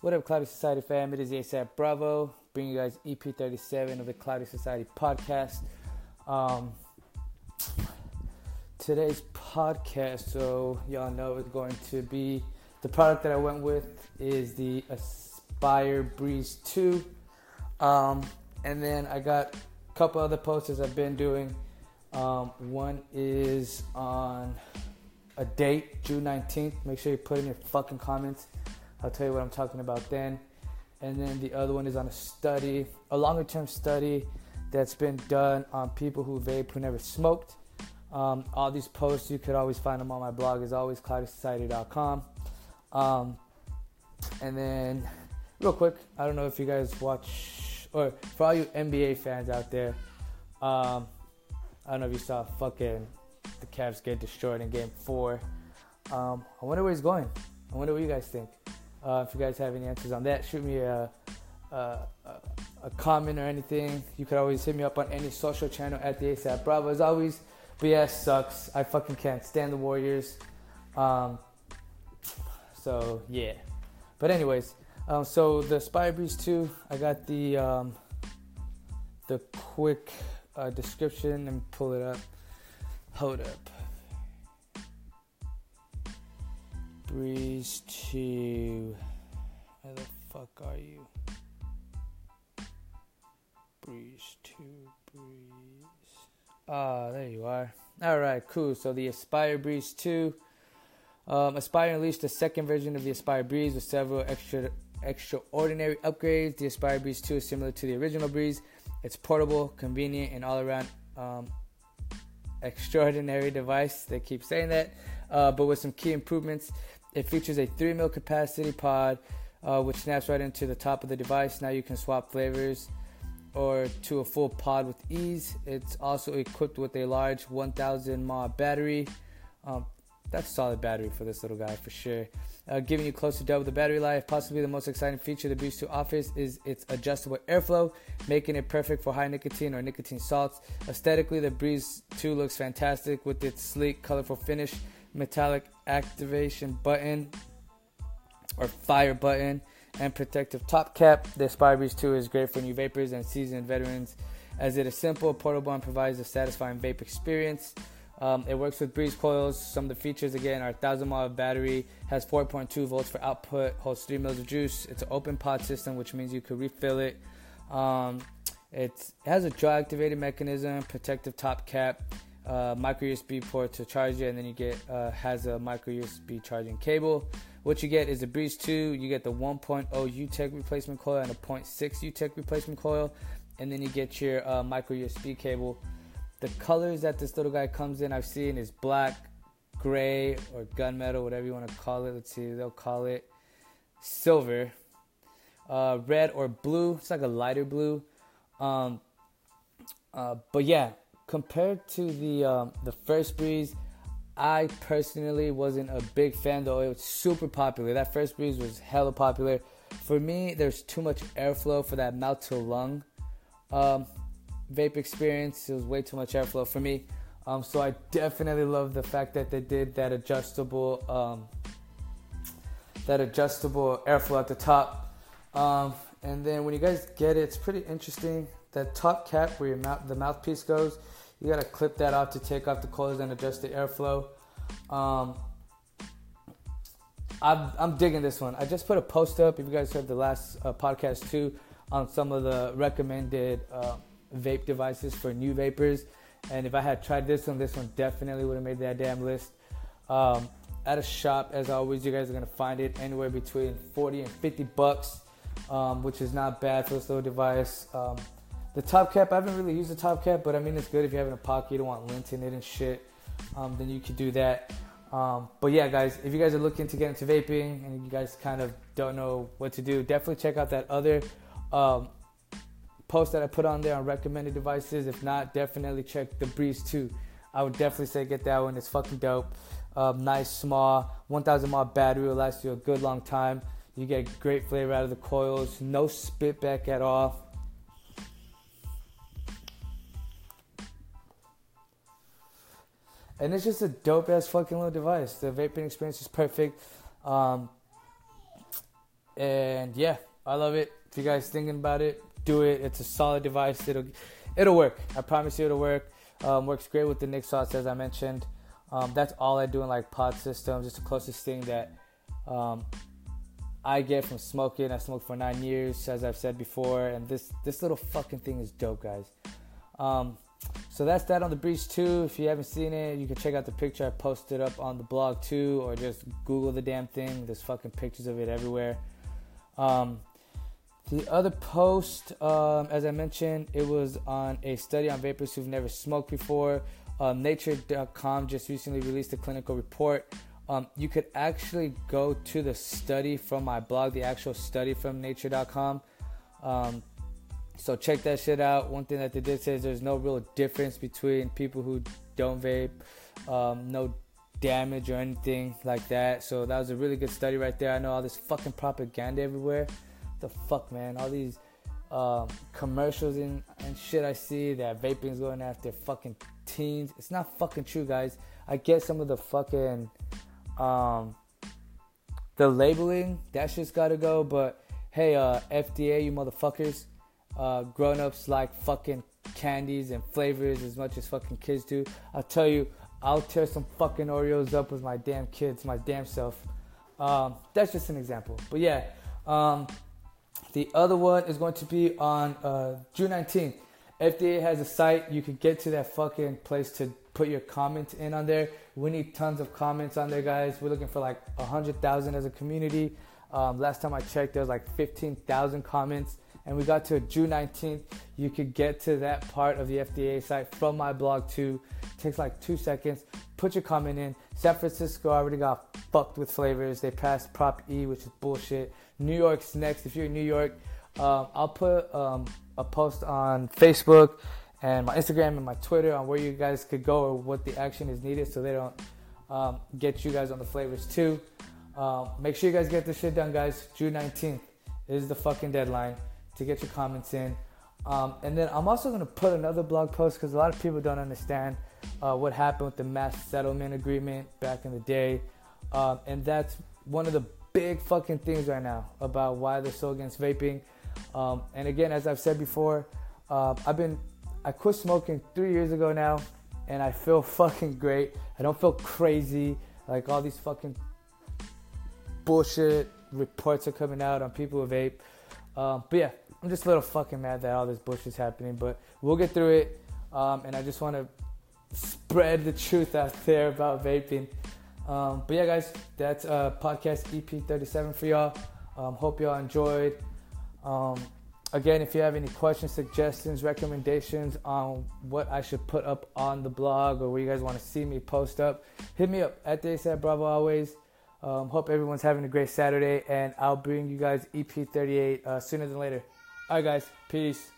What up, Cloudy Society fam? It is ASAP Bravo, bringing you guys EP37 of the Cloudy Society podcast. Um, today's podcast, so y'all know, is going to be the product that I went with is the Aspire Breeze 2. Um, and then I got a couple other posters I've been doing. Um, one is on a date, June 19th. Make sure you put in your fucking comments. I'll tell you what I'm talking about then. And then the other one is on a study, a longer term study that's been done on people who vape who never smoked. Um, all these posts, you could always find them on my blog, is always cloudysociety.com. Um, and then, real quick, I don't know if you guys watch, or for all you NBA fans out there, um, I don't know if you saw fucking the Cavs get destroyed in Game Four. Um, I wonder where he's going. I wonder what you guys think. Uh, if you guys have any answers on that, shoot me a, a, a, comment or anything. You could always hit me up on any social channel at the ASAP Bravo. As always, BS sucks. I fucking can't stand the Warriors. Um, so yeah. But anyways, um, so the Aspire Breeze 2, I got the um, the quick uh, description and pull it up. Hold up. Breeze 2. Where the fuck are you? Breeze 2, Breeze. Ah, there you are. Alright, cool. So the Aspire Breeze 2. Um, Aspire released the second version of the Aspire Breeze with several extra extraordinary upgrades. The Aspire Breeze 2 is similar to the original Breeze. It's portable, convenient, and all around um, extraordinary device. They keep saying that, uh, but with some key improvements. It features a 3 mil capacity pod, uh, which snaps right into the top of the device. Now you can swap flavors or to a full pod with ease. It's also equipped with a large 1000 mAh battery. Um, that's solid battery for this little guy for sure. Uh, giving you close to double the battery life. Possibly the most exciting feature the Breeze 2 offers is its adjustable airflow, making it perfect for high nicotine or nicotine salts. Aesthetically, the Breeze 2 looks fantastic with its sleek, colorful finish metallic activation button or fire button and protective top cap. The Aspire Breeze 2 is great for new vapors and seasoned veterans as it is simple, portable, and provides a satisfying vape experience. Um, it works with breeze coils. Some of the features again are 1000 mAh battery, has 4.2 volts for output, holds 3 mils of juice. It's an open pod system, which means you could refill it. Um, it has a draw activated mechanism, protective top cap, micro USB port to charge it, and then you get uh, has a micro USB charging cable. What you get is a Breeze 2. You get the 1.0 U-Tech replacement coil and a 0.6 U-Tech replacement coil, and then you get your uh, micro USB cable. The colors that this little guy comes in, I've seen is black, gray, or gunmetal, whatever you want to call it. Let's see, they'll call it silver, uh, red, or blue. It's like a lighter blue. Um, uh, but yeah, compared to the um, the first breeze, I personally wasn't a big fan though. It was super popular. That first breeze was hella popular. For me, there's too much airflow for that mouth to lung um, vape experience. It was way too much airflow for me. Um, so I definitely love the fact that they did that adjustable um, that adjustable airflow at the top. Um, and then when you guys get it, it's pretty interesting. That top cap where your mouth, the mouthpiece goes, you gotta clip that off to take off the coils and adjust the airflow. Um, I'm, I'm, digging this one. I just put a post up. If you guys heard the last uh, podcast too, on some of the recommended uh, vape devices for new vapors, and if I had tried this one, this one definitely would have made that damn list. Um, at a shop, as always, you guys are gonna find it anywhere between 40 and 50 bucks, um, which is not bad for this little device. Um, the top cap, I haven't really used the top cap, but I mean, it's good if you have in a pocket, you don't want lint in it and shit, um, then you could do that. Um, but yeah, guys, if you guys are looking to get into vaping and you guys kind of don't know what to do, definitely check out that other um, post that I put on there on recommended devices. If not, definitely check the Breeze 2. I would definitely say get that one. It's fucking dope. Um, nice, small, 1000 mAh battery will last you a good long time. You get great flavor out of the coils, no spit back at all. And it's just a dope ass fucking little device. The vaping experience is perfect. Um, and yeah, I love it. If you guys thinking about it, do it. It's a solid device. It'll it'll work. I promise you it'll work. Um, works great with the nic salts as I mentioned. Um, that's all I do in like pod systems. It's the closest thing that um, I get from smoking. I smoked for nine years, as I've said before, and this this little fucking thing is dope, guys. Um, so that's that on the Breeze 2. If you haven't seen it, you can check out the picture I posted up on the blog too, or just Google the damn thing. There's fucking pictures of it everywhere. Um, the other post, um, as I mentioned, it was on a study on vapors who've never smoked before. Um, Nature.com just recently released a clinical report. Um, you could actually go to the study from my blog, the actual study from Nature.com. So check that shit out. One thing that they did say is there's no real difference between people who don't vape, um, no damage or anything like that. So that was a really good study right there. I know all this fucking propaganda everywhere. The fuck, man, all these um, commercials and, and shit I see that vaping's going after fucking teens. It's not fucking true, guys. I get some of the fucking um, the labeling that shit's gotta go, but hey, uh, FDA, you motherfuckers uh, grown-ups like fucking candies and flavors as much as fucking kids do. I'll tell you, I'll tear some fucking Oreos up with my damn kids, my damn self. Um, that's just an example. But yeah, um, the other one is going to be on uh, June 19th. FDA has a site. You can get to that fucking place to put your comments in on there. We need tons of comments on there, guys. We're looking for like 100,000 as a community. Um, last time I checked, there was like 15,000 comments and we got to June 19th. You could get to that part of the FDA site from my blog too. It takes like two seconds. Put your comment in. San Francisco already got fucked with flavors. They passed Prop E, which is bullshit. New York's next. If you're in New York, um, I'll put um, a post on Facebook and my Instagram and my Twitter on where you guys could go or what the action is needed so they don't um, get you guys on the flavors too. Um, make sure you guys get this shit done, guys. June 19th is the fucking deadline to get your comments in. Um, and then I'm also going to put another blog post because a lot of people don't understand uh, what happened with the Master Settlement Agreement back in the day. Um, and that's one of the big fucking things right now about why they're so against vaping. Um, and again, as I've said before, uh, I've been I quit smoking three years ago now, and I feel fucking great. I don't feel crazy like all these fucking bullshit reports are coming out on people who vape. Um, but yeah, I'm just a little fucking mad that all this bullshit's happening, but we'll get through it. Um, and I just want to spread the truth out there about vaping. Um, but yeah, guys, that's uh, podcast EP 37 for y'all. Um, hope y'all enjoyed. Um, again, if you have any questions, suggestions, recommendations on what I should put up on the blog or where you guys want to see me post up, hit me up at the ASAP Bravo always. Um, hope everyone's having a great Saturday, and I'll bring you guys EP 38 uh, sooner than later. All right, guys. Peace.